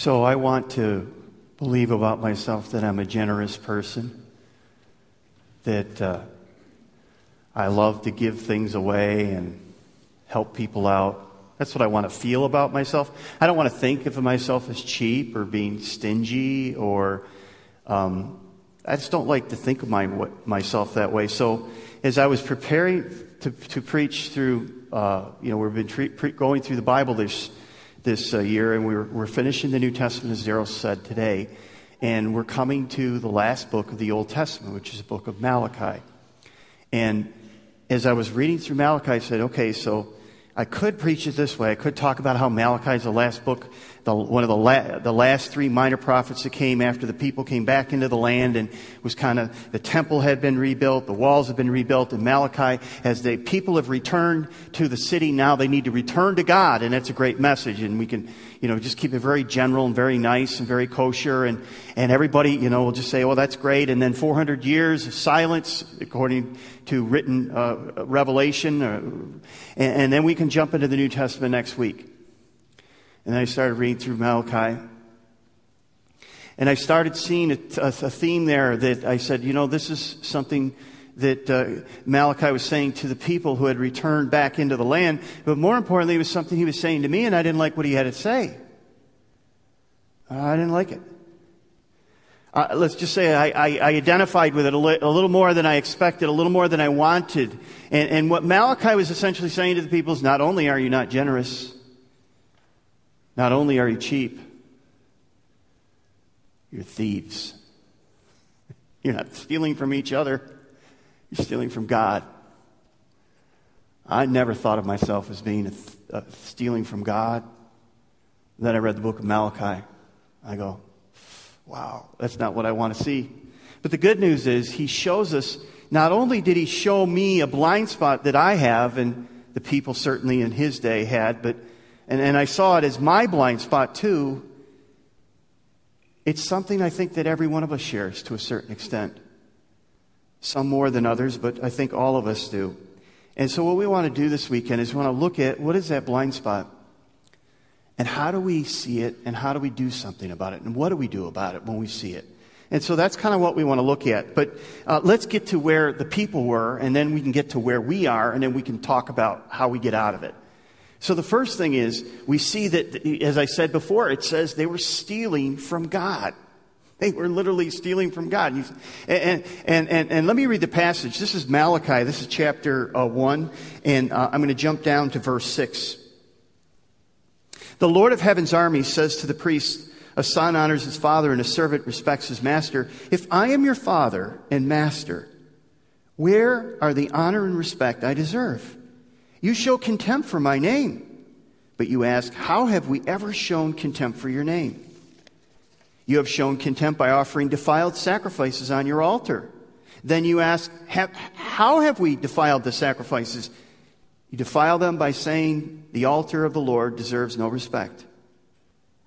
So I want to believe about myself that I'm a generous person, that uh, I love to give things away and help people out. That's what I want to feel about myself. I don't want to think of myself as cheap or being stingy or. Um, I just don't like to think of my, myself that way. So, as I was preparing to, to preach through, uh, you know, we've been tre- pre- going through the Bible this, this uh, year, and we're, we're finishing the New Testament, as Daryl said today, and we're coming to the last book of the Old Testament, which is the book of Malachi. And as I was reading through Malachi, I said, okay, so I could preach it this way. I could talk about how Malachi is the last book the, one of the, la- the last three minor prophets that came after the people came back into the land and was kind of the temple had been rebuilt, the walls had been rebuilt, and Malachi, as the people have returned to the city, now they need to return to God, and that's a great message. And we can, you know, just keep it very general and very nice and very kosher, and and everybody, you know, will just say, "Oh, that's great," and then 400 years of silence, according to written uh, revelation, uh, and, and then we can jump into the New Testament next week. And I started reading through Malachi. And I started seeing a, a, a, theme there that I said, you know, this is something that uh, Malachi was saying to the people who had returned back into the land. But more importantly, it was something he was saying to me, and I didn't like what he had to say. I didn't like it. Uh, let's just say I, I, I identified with it a, li- a, little more than I expected, a little more than I wanted. And, and what Malachi was essentially saying to the people is not only are you not generous, not only are you cheap, you're thieves. You're not stealing from each other, stealing from God. I never thought of myself as being a th- a stealing from God. Then I read the book of Malachi. I go, wow, that's not what I want to see. But the good news is, he shows us not only did he show me a blind spot that I have, and the people certainly in his day had, but and, and I saw it as my blind spot too. It's something I think that every one of us shares to a certain extent. Some more than others, but I think all of us do. And so, what we want to do this weekend is we want to look at what is that blind spot? And how do we see it? And how do we do something about it? And what do we do about it when we see it? And so that's kind of what we want to look at. But uh, let's get to where the people were, and then we can get to where we are, and then we can talk about how we get out of it. So the first thing is, we see that, as I said before, it says they were stealing from God. They were literally stealing from God. And, and, and, and let me read the passage. This is Malachi. This is chapter uh, 1. And uh, I'm going to jump down to verse 6. The Lord of heaven's army says to the priest, A son honors his father and a servant respects his master. If I am your father and master, where are the honor and respect I deserve? You show contempt for my name. But you ask, How have we ever shown contempt for your name? You have shown contempt by offering defiled sacrifices on your altar. Then you ask, How have we defiled the sacrifices? You defile them by saying, The altar of the Lord deserves no respect.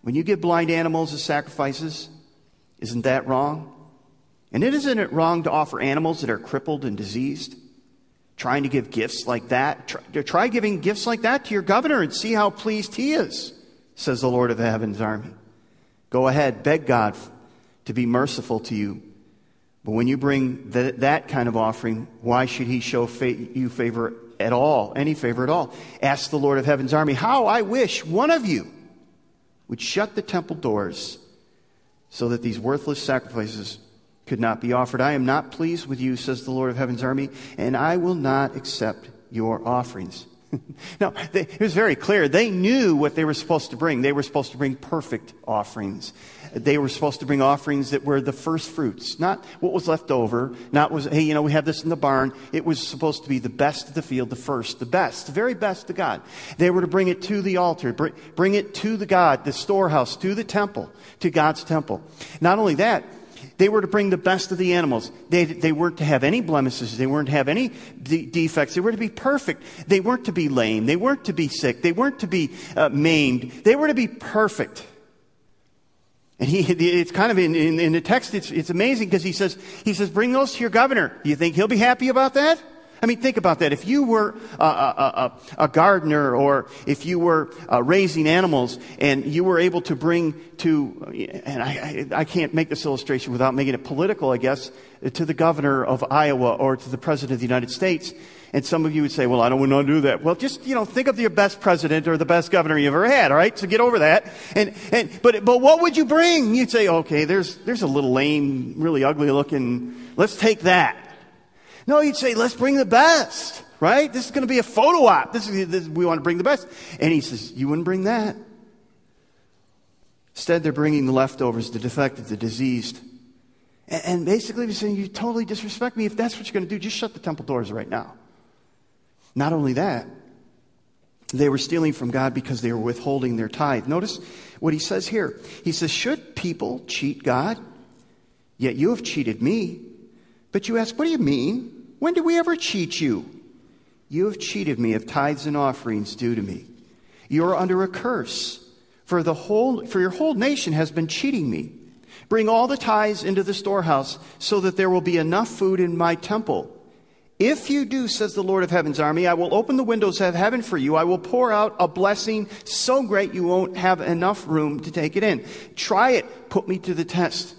When you give blind animals as sacrifices, isn't that wrong? And isn't it wrong to offer animals that are crippled and diseased? trying to give gifts like that. Try, try giving gifts like that to your governor and see how pleased he is, says the Lord of the heaven's army. Go ahead, beg God to be merciful to you. But when you bring the, that kind of offering, why should he show fa- you favor at all, any favor at all? Ask the Lord of heaven's army, how I wish one of you would shut the temple doors so that these worthless sacrifices could not be offered. I am not pleased with you, says the Lord of heaven's army, and I will not accept your offerings. no, they, it was very clear. They knew what they were supposed to bring. They were supposed to bring perfect offerings. They were supposed to bring offerings that were the first fruits, not what was left over, not was, hey, you know, we have this in the barn. It was supposed to be the best of the field, the first, the best, the very best to God. They were to bring it to the altar, bring it to the God, the storehouse, to the temple, to God's temple. Not only that, they were to bring the best of the animals. They, they weren't to have any blemishes. They weren't to have any de- defects. They were to be perfect. They weren't to be lame. They weren't to be sick. They weren't to be uh, maimed. They were to be perfect. And he, it's kind of in, in, in the text, it's, it's amazing because he says, he says, bring those to your governor. Do you think he'll be happy about that? I mean, think about that. If you were a, a, a, a gardener or if you were uh, raising animals and you were able to bring to, and I, I, I can't make this illustration without making it political, I guess, to the governor of Iowa or to the president of the United States. And some of you would say, well, I don't want to do that. Well, just, you know, think of your best president or the best governor you've ever had, all right? So get over that. And, and, but, but what would you bring? You'd say, okay, there's, there's a little lame, really ugly looking, let's take that. No, you'd say, let's bring the best, right? This is going to be a photo op. This is, this, we want to bring the best. And he says, you wouldn't bring that. Instead, they're bringing the leftovers, the defective, the diseased. And, and basically, they're saying, you totally disrespect me. If that's what you're going to do, just shut the temple doors right now. Not only that, they were stealing from God because they were withholding their tithe. Notice what he says here. He says, Should people cheat God? Yet you have cheated me. But you ask, What do you mean? When did we ever cheat you? You have cheated me of tithes and offerings due to me. You are under a curse, for, the whole, for your whole nation has been cheating me. Bring all the tithes into the storehouse, so that there will be enough food in my temple. If you do, says the Lord of heaven's army, I will open the windows of heaven for you. I will pour out a blessing so great you won't have enough room to take it in. Try it. Put me to the test.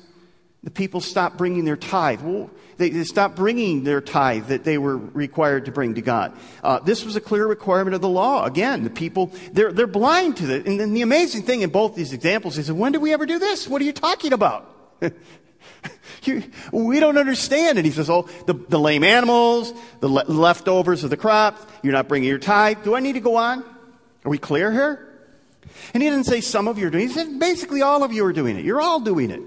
The people stopped bringing their tithe. Well, they, they, stopped bringing their tithe that they were required to bring to God. Uh, this was a clear requirement of the law. Again, the people, they're, they're blind to it. And then the amazing thing in both these examples is, when did we ever do this? What are you talking about? you, we don't understand. And he says, oh, the, the lame animals, the le- leftovers of the crops, you're not bringing your tithe. Do I need to go on? Are we clear here? And he didn't say some of you are doing it. He said basically all of you are doing it. You're all doing it.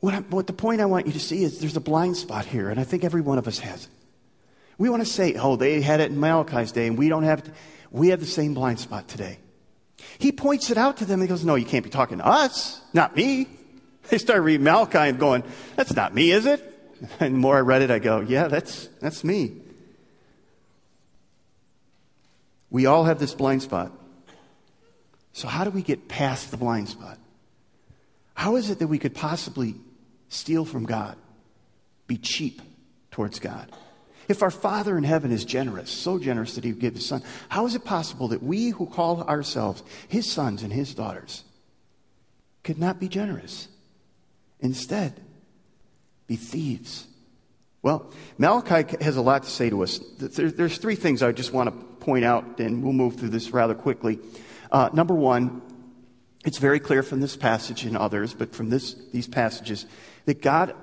What, I, what the point I want you to see is there's a blind spot here, and I think every one of us has it. We want to say, oh, they had it in Malachi's day, and we don't have it. We have the same blind spot today. He points it out to them and goes, no, you can't be talking to us, not me. They start reading Malachi and going, that's not me, is it? And the more I read it, I go, yeah, that's, that's me. We all have this blind spot. So, how do we get past the blind spot? How is it that we could possibly steal from God, be cheap towards God? If our Father in heaven is generous, so generous that He would give His Son, how is it possible that we who call ourselves His sons and His daughters could not be generous? Instead, be thieves. Well, Malachi has a lot to say to us. There's three things I just want to point out, and we'll move through this rather quickly. Uh, number one, it's very clear from this passage and others, but from this, these passages, that God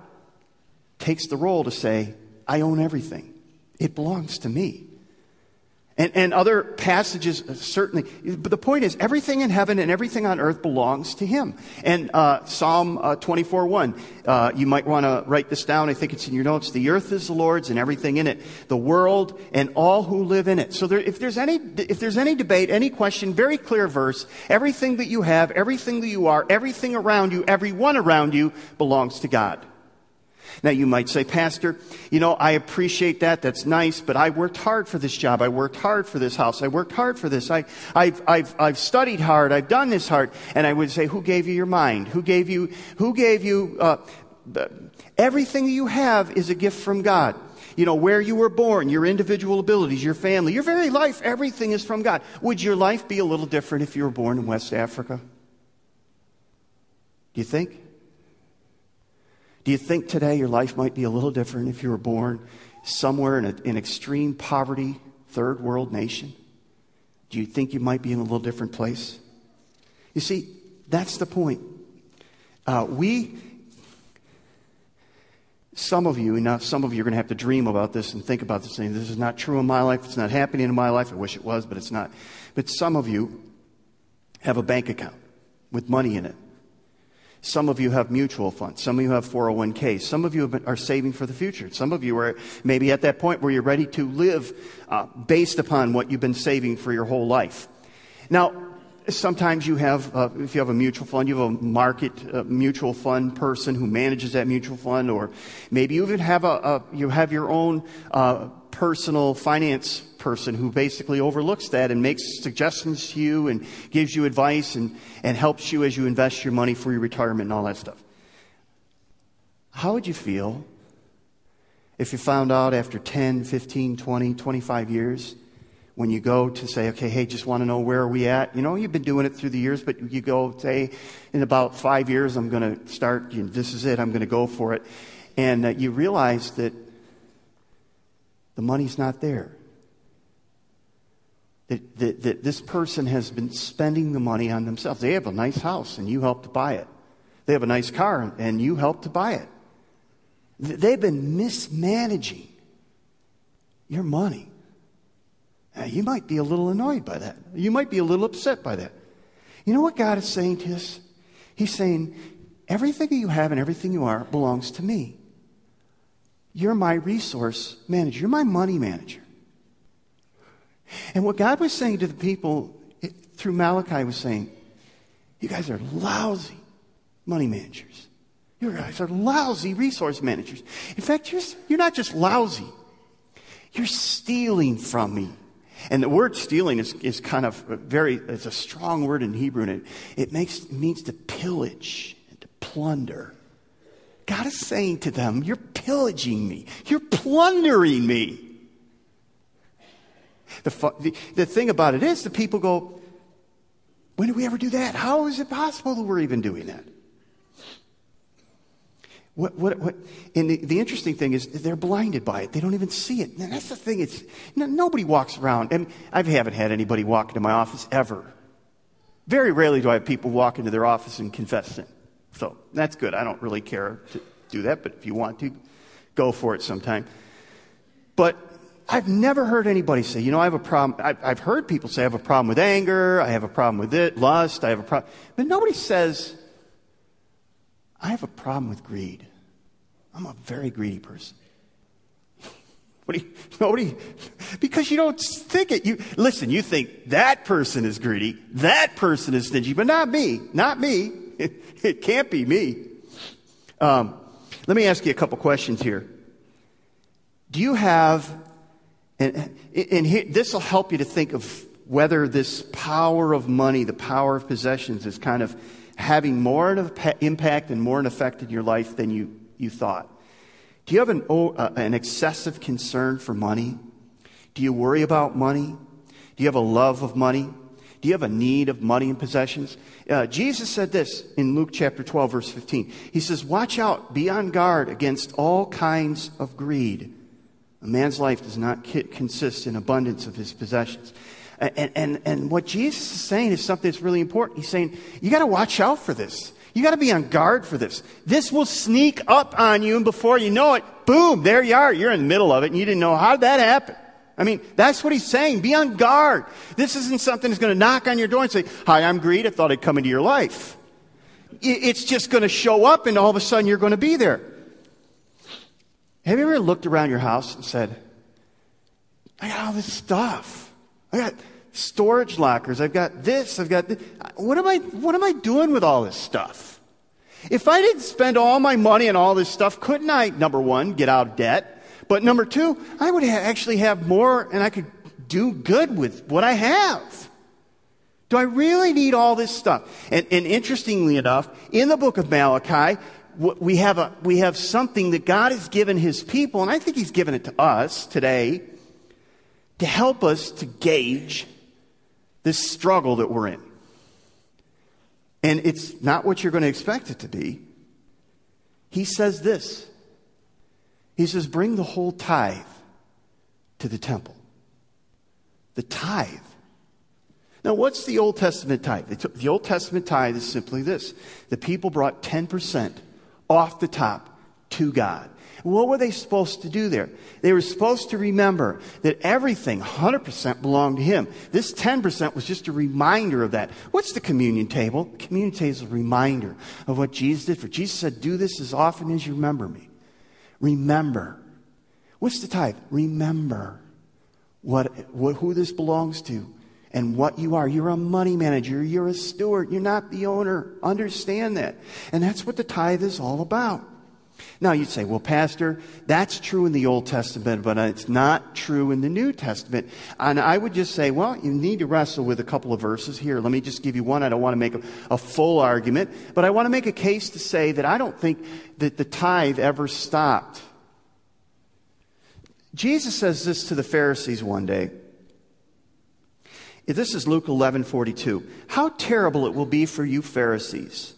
takes the role to say, I own everything. It belongs to me. And, and other passages, uh, certainly. But the point is, everything in heaven and everything on earth belongs to Him. And uh, Psalm uh, 24 1, uh, you might want to write this down. I think it's in your notes. The earth is the Lord's and everything in it, the world and all who live in it. So there, if, there's any, if there's any debate, any question, very clear verse, everything that you have, everything that you are, everything around you, everyone around you belongs to God. Now you might say, Pastor, you know, I appreciate that. That's nice, but I worked hard for this job. I worked hard for this house. I worked hard for this. I, I've, I've, I've studied hard. I've done this hard. And I would say, who gave you your mind? Who gave you, who gave you, uh, everything you have is a gift from God. You know, where you were born, your individual abilities, your family, your very life, everything is from God. Would your life be a little different if you were born in West Africa? Do you think? Do you think today your life might be a little different if you were born somewhere in an extreme poverty, third world nation? Do you think you might be in a little different place? You see, that's the point. Uh, we, some of you, now some of you are going to have to dream about this and think about this, saying, this is not true in my life, it's not happening in my life. I wish it was, but it's not. But some of you have a bank account with money in it. Some of you have mutual funds. Some of you have 401ks. Some of you been, are saving for the future. Some of you are maybe at that point where you're ready to live uh, based upon what you've been saving for your whole life. Now, sometimes you have, uh, if you have a mutual fund, you have a market uh, mutual fund person who manages that mutual fund, or maybe you even have a, a you have your own uh, personal finance person who basically overlooks that and makes suggestions to you and gives you advice and, and helps you as you invest your money for your retirement and all that stuff. How would you feel If you found out after 10, 15, 20, 25 years, when you go to say, okay, hey, just want to know where are we at? You know, you've been doing it through the years, but you go, say, in about five years, I'm going to start, you know, this is it, I'm going to go for it. And uh, you realize that the money's not there. That, that, that this person has been spending the money on themselves. They have a nice house and you helped to buy it. They have a nice car and you helped to buy it. They've been mismanaging your money. Now, you might be a little annoyed by that. You might be a little upset by that. You know what God is saying to us? He's saying, everything that you have and everything you are belongs to me. You're my resource manager. You're my money manager. And what God was saying to the people it, through Malachi was saying, you guys are lousy money managers. You guys are lousy resource managers. In fact, you're, you're not just lousy, you're stealing from me. And the word stealing is, is kind of very, it's a strong word in Hebrew, and it, it makes, it means to pillage and to plunder. God is saying to them, You're pillaging me, you're plundering me. The, the, the thing about it is, the people go, When did we ever do that? How is it possible that we're even doing that? What, what, what, and the, the, interesting thing is they're blinded by it. They don't even see it. And that's the thing. It's, no, nobody walks around. And I haven't had anybody walk into my office ever. Very rarely do I have people walk into their office and confess sin. So that's good. I don't really care to do that, but if you want to, go for it sometime. But I've never heard anybody say, you know, I have a problem. I've, heard people say, I have a problem with anger. I have a problem with it, lust. I have a problem. But nobody says, I have a problem with greed. I'm a very greedy person. What do you, nobody, because you don't think it. You, listen, you think that person is greedy, that person is stingy, but not me. Not me. It, can't be me. Um, let me ask you a couple questions here. Do you have, and, and this will help you to think of whether this power of money, the power of possessions, is kind of having more an impact and more an effect in your life than you, you thought? Do you have an, uh, an excessive concern for money? Do you worry about money? Do you have a love of money? Do you have a need of money and possessions? Uh, Jesus said this in Luke chapter 12, verse 15. He says, Watch out, be on guard against all kinds of greed. A man's life does not consist in abundance of his possessions. And, and, and what Jesus is saying is something that's really important. He's saying, you got to watch out for this. You got to be on guard for this. This will sneak up on you, and before you know it, boom, there you are. You're in the middle of it, and you didn't know how that happen. I mean, that's what he's saying. Be on guard. This isn't something that's going to knock on your door and say, Hi, I'm greed. I thought I'd come into your life. It's just going to show up, and all of a sudden you're going to be there. Have you ever looked around your house and said, I got all this stuff? I got storage lockers. I've got this. I've got this. What am I, what am I doing with all this stuff? If I didn't spend all my money on all this stuff, couldn't I, number one, get out of debt? But number two, I would ha- actually have more and I could do good with what I have. Do I really need all this stuff? And, and interestingly enough, in the book of Malachi, we have, a, we have something that God has given his people, and I think he's given it to us today to help us to gauge this struggle that we're in. And it's not what you're going to expect it to be. He says this He says, Bring the whole tithe to the temple. The tithe. Now, what's the Old Testament tithe? The Old Testament tithe is simply this the people brought 10% off the top to God. What were they supposed to do there? They were supposed to remember that everything 100% belonged to Him. This 10% was just a reminder of that. What's the communion table? The communion table is a reminder of what Jesus did for. Jesus said, Do this as often as you remember me. Remember. What's the tithe? Remember what, what, who this belongs to and what you are. You're a money manager. You're a steward. You're not the owner. Understand that. And that's what the tithe is all about. Now you'd say, well, Pastor, that's true in the Old Testament, but uh, it's not true in the New Testament. And I would just say, well, you need to wrestle with a couple of verses here. Let me just give you one. I don't want to make a, a full argument, but I want to make a case to say that I don't think that the tithe ever stopped Jesus says this to the Pharisees one day. This is Luke 11 42. How terrible it will be for you, Pharisees!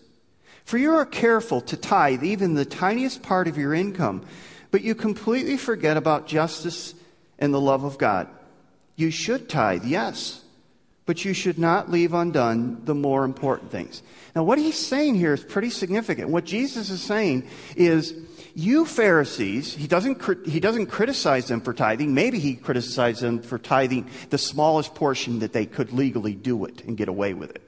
For you are careful to tithe even the tiniest part of your income, but you completely forget about justice and the love of God. You should tithe, yes, but you should not leave undone the more important things. Now, what he's saying here is pretty significant. What Jesus is saying is, you Pharisees, he doesn't, he doesn't criticize them for tithing. Maybe he criticized them for tithing the smallest portion that they could legally do it and get away with it.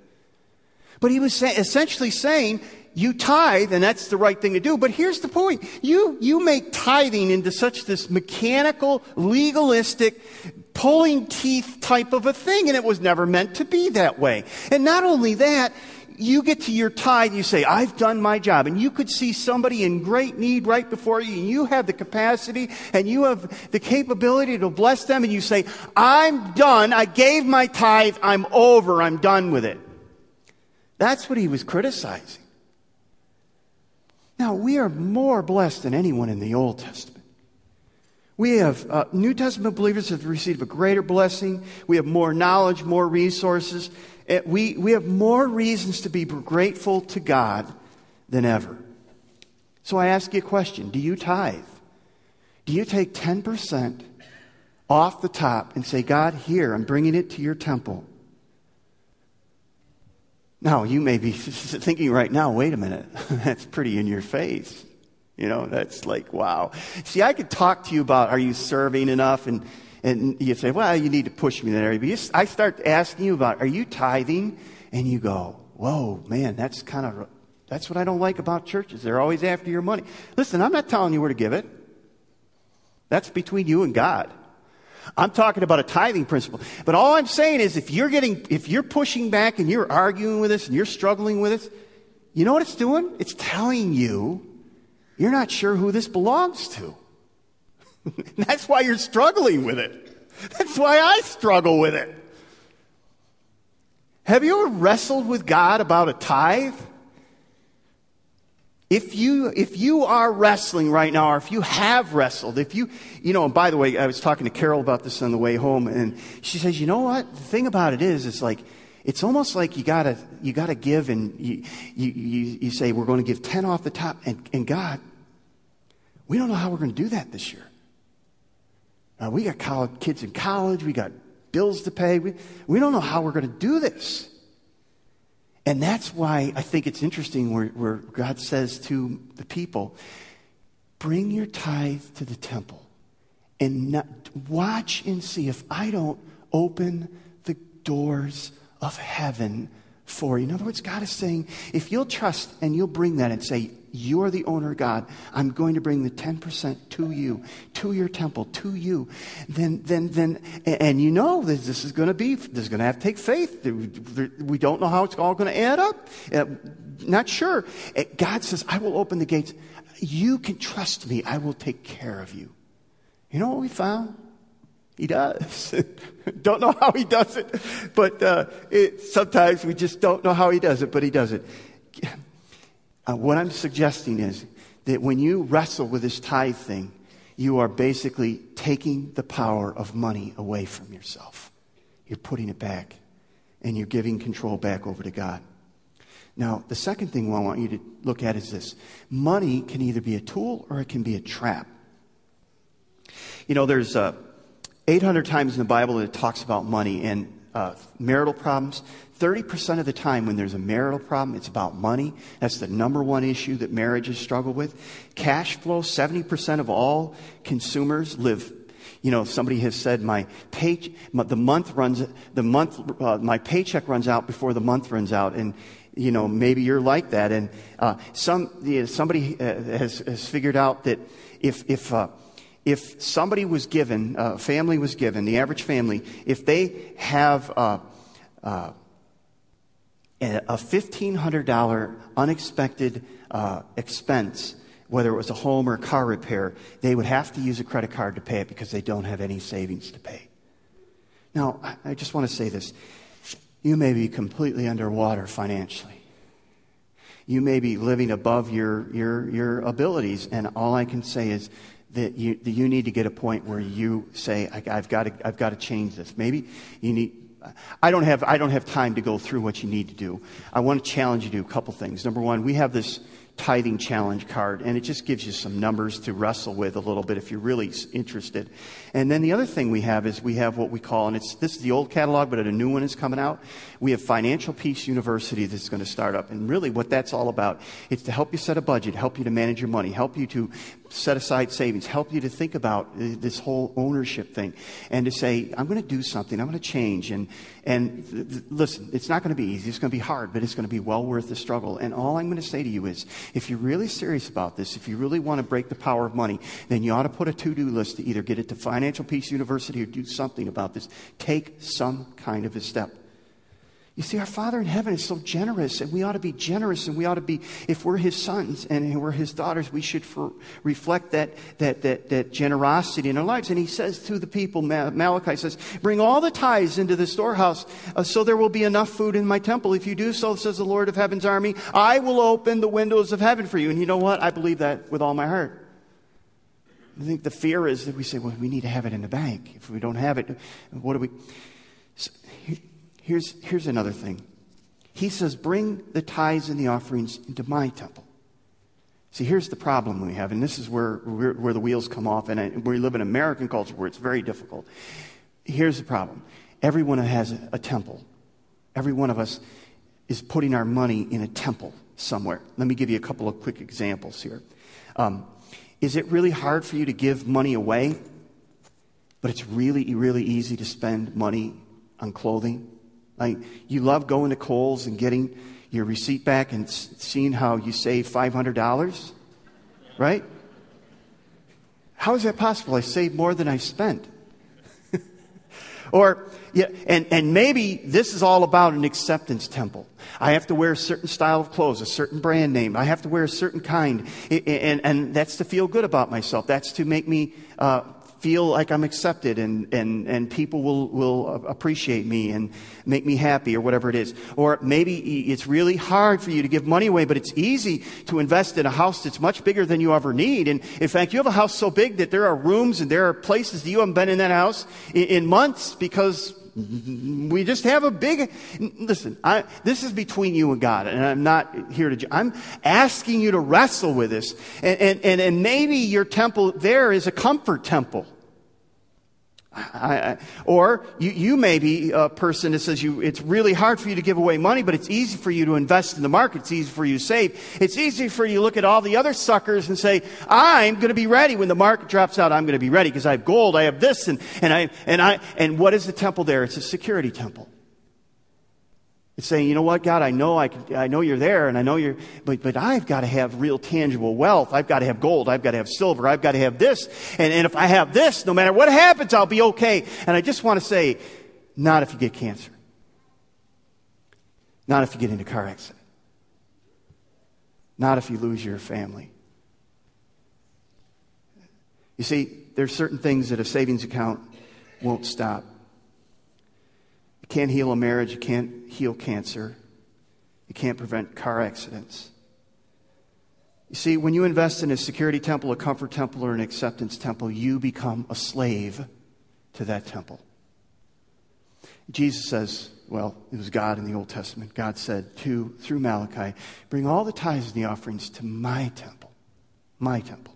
But he was essentially saying, you tithe, and that's the right thing to do. But here's the point. You, you make tithing into such this mechanical, legalistic, pulling teeth type of a thing, and it was never meant to be that way. And not only that, you get to your tithe, you say, I've done my job. And you could see somebody in great need right before you, and you have the capacity and you have the capability to bless them, and you say, I'm done. I gave my tithe. I'm over. I'm done with it. That's what he was criticizing. Now, we are more blessed than anyone in the Old Testament. We have uh, New Testament believers have received a greater blessing. We have more knowledge, more resources. We, we have more reasons to be grateful to God than ever. So I ask you a question Do you tithe? Do you take 10% off the top and say, God, here, I'm bringing it to your temple? Now, you may be thinking right now, wait a minute, that's pretty in your face. You know, that's like, wow. See, I could talk to you about are you serving enough and and you say, well, you need to push me in that area. But you, I start asking you about, are you tithing? And you go, whoa, man, that's kind of, that's what I don't like about churches. They're always after your money. Listen, I'm not telling you where to give it. That's between you and God. I'm talking about a tithing principle. But all I'm saying is if you're getting, if you're pushing back and you're arguing with us and you're struggling with us, you know what it's doing? It's telling you you're not sure who this belongs to. That's why you're struggling with it. That's why I struggle with it. Have you ever wrestled with God about a tithe? If you, if you are wrestling right now, or if you have wrestled, if you, you know, and by the way, I was talking to Carol about this on the way home, and she says, you know what? The thing about it is, it's like, it's almost like you gotta, you gotta give and you, you, you, you say, we're going to give 10 off the top, and, and God, we don't know how we're going to do that this year. Uh, we got college, kids in college. We got bills to pay. We, we don't know how we're going to do this. And that's why I think it's interesting where, where God says to the people, bring your tithe to the temple and not, watch and see if I don't open the doors of heaven for you. In other words, God is saying, if you'll trust and you'll bring that and say, you are the owner, God. I'm going to bring the 10% to you, to your temple, to you. Then, then, then, and you know that this is going to be, this is going to have to take faith. We don't know how it's all going to add up. Uh, not sure. Uh, God says, I will open the gates. You can trust me. I will take care of you. You know what we found? He does. don't know how he does it, but uh, it, sometimes we just don't know how he does it, but he does it. Uh, what I'm suggesting is that when you wrestle with this tithe thing, you are basically taking the power of money away from yourself. You're putting it back, and you're giving control back over to God. Now, the second thing I want you to look at is this money can either be a tool or it can be a trap. You know, there's uh, 800 times in the Bible it talks about money and uh, marital problems. 30% of the time when there's a marital problem, it's about money. That's the number one issue that marriages struggle with. Cash flow, 70% of all consumers live you know, somebody has said my pay, the month runs, the month, uh, my paycheck runs out before the month runs out. And, you know, maybe you're like that. And, uh, some, you know, somebody uh, has, has figured out that if, if, uh, if somebody was given, a family was given, the average family, if they have, uh, uh, a $1,500 unexpected uh, expense, whether it was a home or a car repair, they would have to use a credit card to pay it because they don't have any savings to pay. Now, I just want to say this. You may be completely underwater financially. You may be living above your, your, your abilities, and all I can say is that you, that you need to get a point where you say, I, have got to, I've got to change this. Maybe you need, I don't have, I don't have time to go through what you need to do. I want to challenge you to do a couple things. Number one, we have this tithing challenge card, and it just gives you some numbers to wrestle with a little bit if you're really interested. And then the other thing we have is we have what we call, and it's this is the old catalog, but a new one is coming out. We have Financial Peace University that's going to start up, and really what that's all about is to help you set a budget, help you to manage your money, help you to set aside savings, help you to think about this whole ownership thing, and to say, I'm going to do something, I'm going to change. And, and th- th- listen, it's not going to be easy, it's going to be hard, but it's going to be well worth the struggle. And all I'm going to say to you is, if you're really serious about this, if you really want to break the power of money, then you ought to put a to do list to either get it to Financial Peace University or do something about this. Take some kind of a step. You see, our Father in heaven is so generous, and we ought to be generous, and we ought to be, if we're His sons and we're His daughters, we should for, reflect that, that, that, that generosity in our lives. And He says to the people, Malachi says, Bring all the tithes into the storehouse, uh, so there will be enough food in my temple. If you do so, says the Lord of heaven's army, I will open the windows of heaven for you. And you know what? I believe that with all my heart. I think the fear is that we say, well, we need to have it in the bank. If we don't have it, what do we? Here's, here's another thing. He says, Bring the tithes and the offerings into my temple. See, here's the problem we have, and this is where, where, where the wheels come off, and we live in American culture where it's very difficult. Here's the problem everyone has a, a temple. Every one of us is putting our money in a temple somewhere. Let me give you a couple of quick examples here. Um, is it really hard for you to give money away, but it's really, really easy to spend money on clothing? Like, you love going to Kohl's and getting your receipt back and seeing how you save $500, right? How is that possible? I saved more than I spent. or, yeah, and, and maybe this is all about an acceptance temple. I have to wear a certain style of clothes, a certain brand name. I have to wear a certain kind. And, and that's to feel good about myself. That's to make me uh, feel like I'm accepted and, and, and people will, will appreciate me and make me happy or whatever it is. Or maybe it's really hard for you to give money away, but it's easy to invest in a house that's much bigger than you ever need. And in fact, you have a house so big that there are rooms and there are places that you haven't been in that house in, in months because we just have a big listen I, this is between you and god and i'm not here to i'm asking you to wrestle with this. And, and, and, and maybe your temple there is a comfort temple I, I, or you, you may be a person that says you, it's really hard for you to give away money, but it's easy for you to invest in the market. It's easy for you to save. It's easy for you to look at all the other suckers and say, I'm going to be ready when the market drops out. I'm going to be ready because I have gold. I have this and, and I, and I, and what is the temple there? It's a security temple. It's saying, you know what, God, I know I, can, I know you're there and I know you're, but, but I've got to have real tangible wealth. I've got to have gold. I've got to have silver. I've got to have this. And, and if I have this, no matter what happens, I'll be okay. And I just want to say, not if you get cancer. Not if you get into a car accident. Not if you lose your family. You see, there's certain things that a savings account won't stop can't heal a marriage. You can't heal cancer. You can't prevent car accidents. You see, when you invest in a security temple, a comfort temple, or an acceptance temple, you become a slave to that temple. Jesus says, well, it was God in the Old Testament. God said to, through Malachi, bring all the tithes and the offerings to my temple. My temple.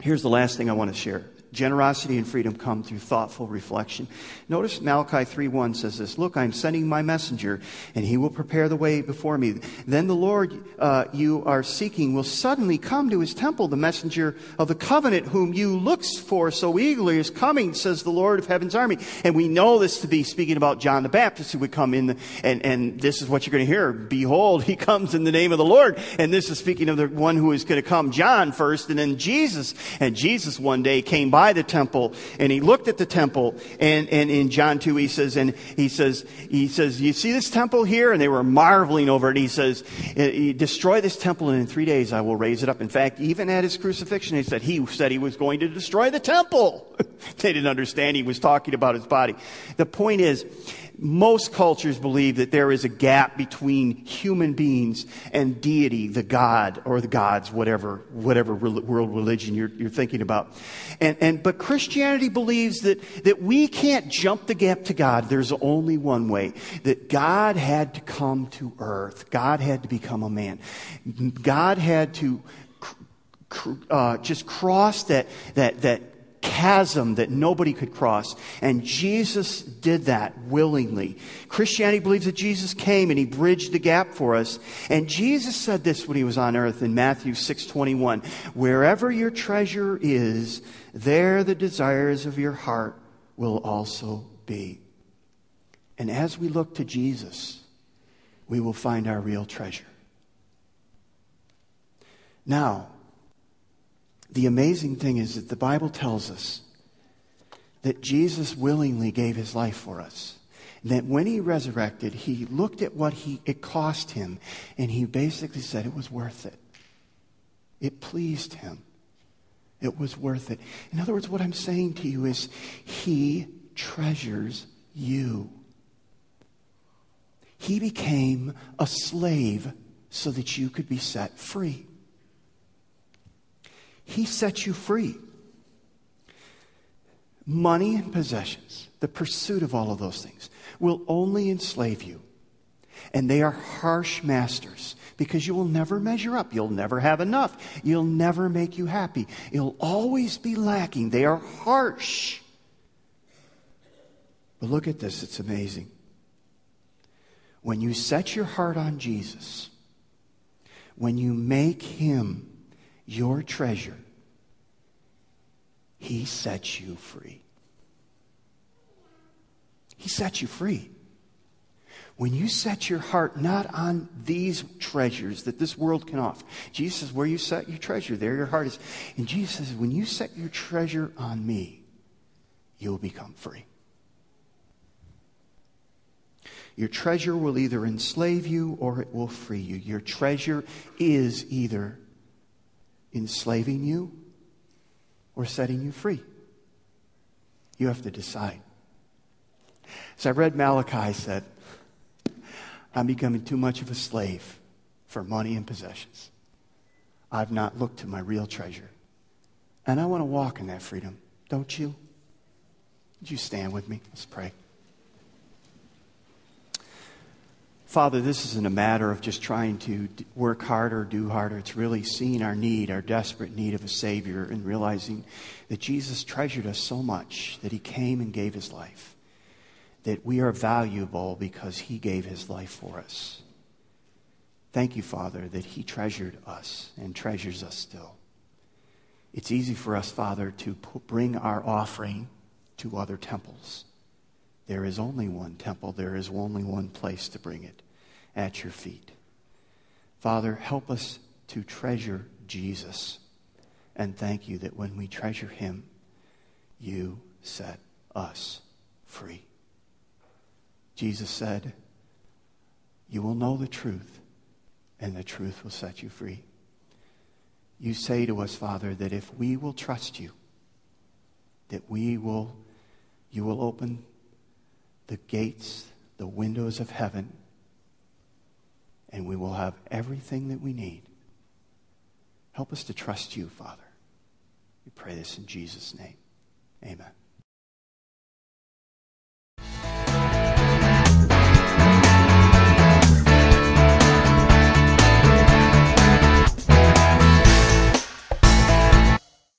Here's the last thing I want to share. Generosity and freedom come through thoughtful reflection. Notice Malachi 3:1 says this, "Look, I'm sending my messenger, and he will prepare the way before me. Then the Lord uh, you are seeking will suddenly come to his temple. The messenger of the covenant whom you looks for so eagerly is coming," says the Lord of heaven's army. And we know this to be speaking about John the Baptist who would come in, the, and and this is what you're going to hear: "Behold, he comes in the name of the Lord." And this is speaking of the one who is going to come, John first, and then Jesus. And Jesus one day came by by the temple and he looked at the temple and, and in John 2 he says, and he says, he says, you see this temple here? And they were marveling over it. He says, eh, eh, destroy this temple and in three days I will raise it up. In fact, even at his crucifixion, he said, he said he was going to destroy the temple. they didn't understand he was talking about his body. The point is, most cultures believe that there is a gap between human beings and deity, the God or the gods, whatever, whatever world religion you're, you're thinking about. And, and, but Christianity believes that, that we can't jump the gap to God. There's only one way. That God had to come to earth. God had to become a man. God had to uh, just cross that, that, that chasm that nobody could cross. And Jesus did that willingly. Christianity believes that Jesus came and he bridged the gap for us. And Jesus said this when he was on earth in Matthew 6:21, "Wherever your treasure is, there the desires of your heart will also be." And as we look to Jesus, we will find our real treasure. Now, the amazing thing is that the Bible tells us that Jesus willingly gave his life for us. That when he resurrected, he looked at what he, it cost him and he basically said it was worth it. It pleased him. It was worth it. In other words, what I'm saying to you is he treasures you. He became a slave so that you could be set free. He sets you free. Money and possessions, the pursuit of all of those things, will only enslave you. And they are harsh masters because you will never measure up. You'll never have enough. You'll never make you happy. You'll always be lacking. They are harsh. But look at this, it's amazing. When you set your heart on Jesus, when you make him your treasure, He sets you free. He sets you free. When you set your heart not on these treasures that this world can offer, Jesus says, Where you set your treasure, there your heart is. And Jesus says, When you set your treasure on me, you'll become free. Your treasure will either enslave you or it will free you. Your treasure is either enslaving you or setting you free. You have to decide. As I read Malachi, I said, I'm becoming too much of a slave for money and possessions. I've not looked to my real treasure. And I want to walk in that freedom. Don't you? Would you stand with me? Let's pray. Father, this isn't a matter of just trying to work harder, do harder. It's really seeing our need, our desperate need of a Savior, and realizing that Jesus treasured us so much that He came and gave His life. That we are valuable because He gave His life for us. Thank you, Father, that He treasured us and treasures us still. It's easy for us, Father, to bring our offering to other temples. There is only one temple, there is only one place to bring it at your feet. Father, help us to treasure Jesus. And thank you that when we treasure him, you set us free. Jesus said, You will know the truth, and the truth will set you free. You say to us, Father, that if we will trust you, that we will, you will open the gates, the windows of heaven, and we will have everything that we need. Help us to trust you, Father. We pray this in Jesus' name. Amen.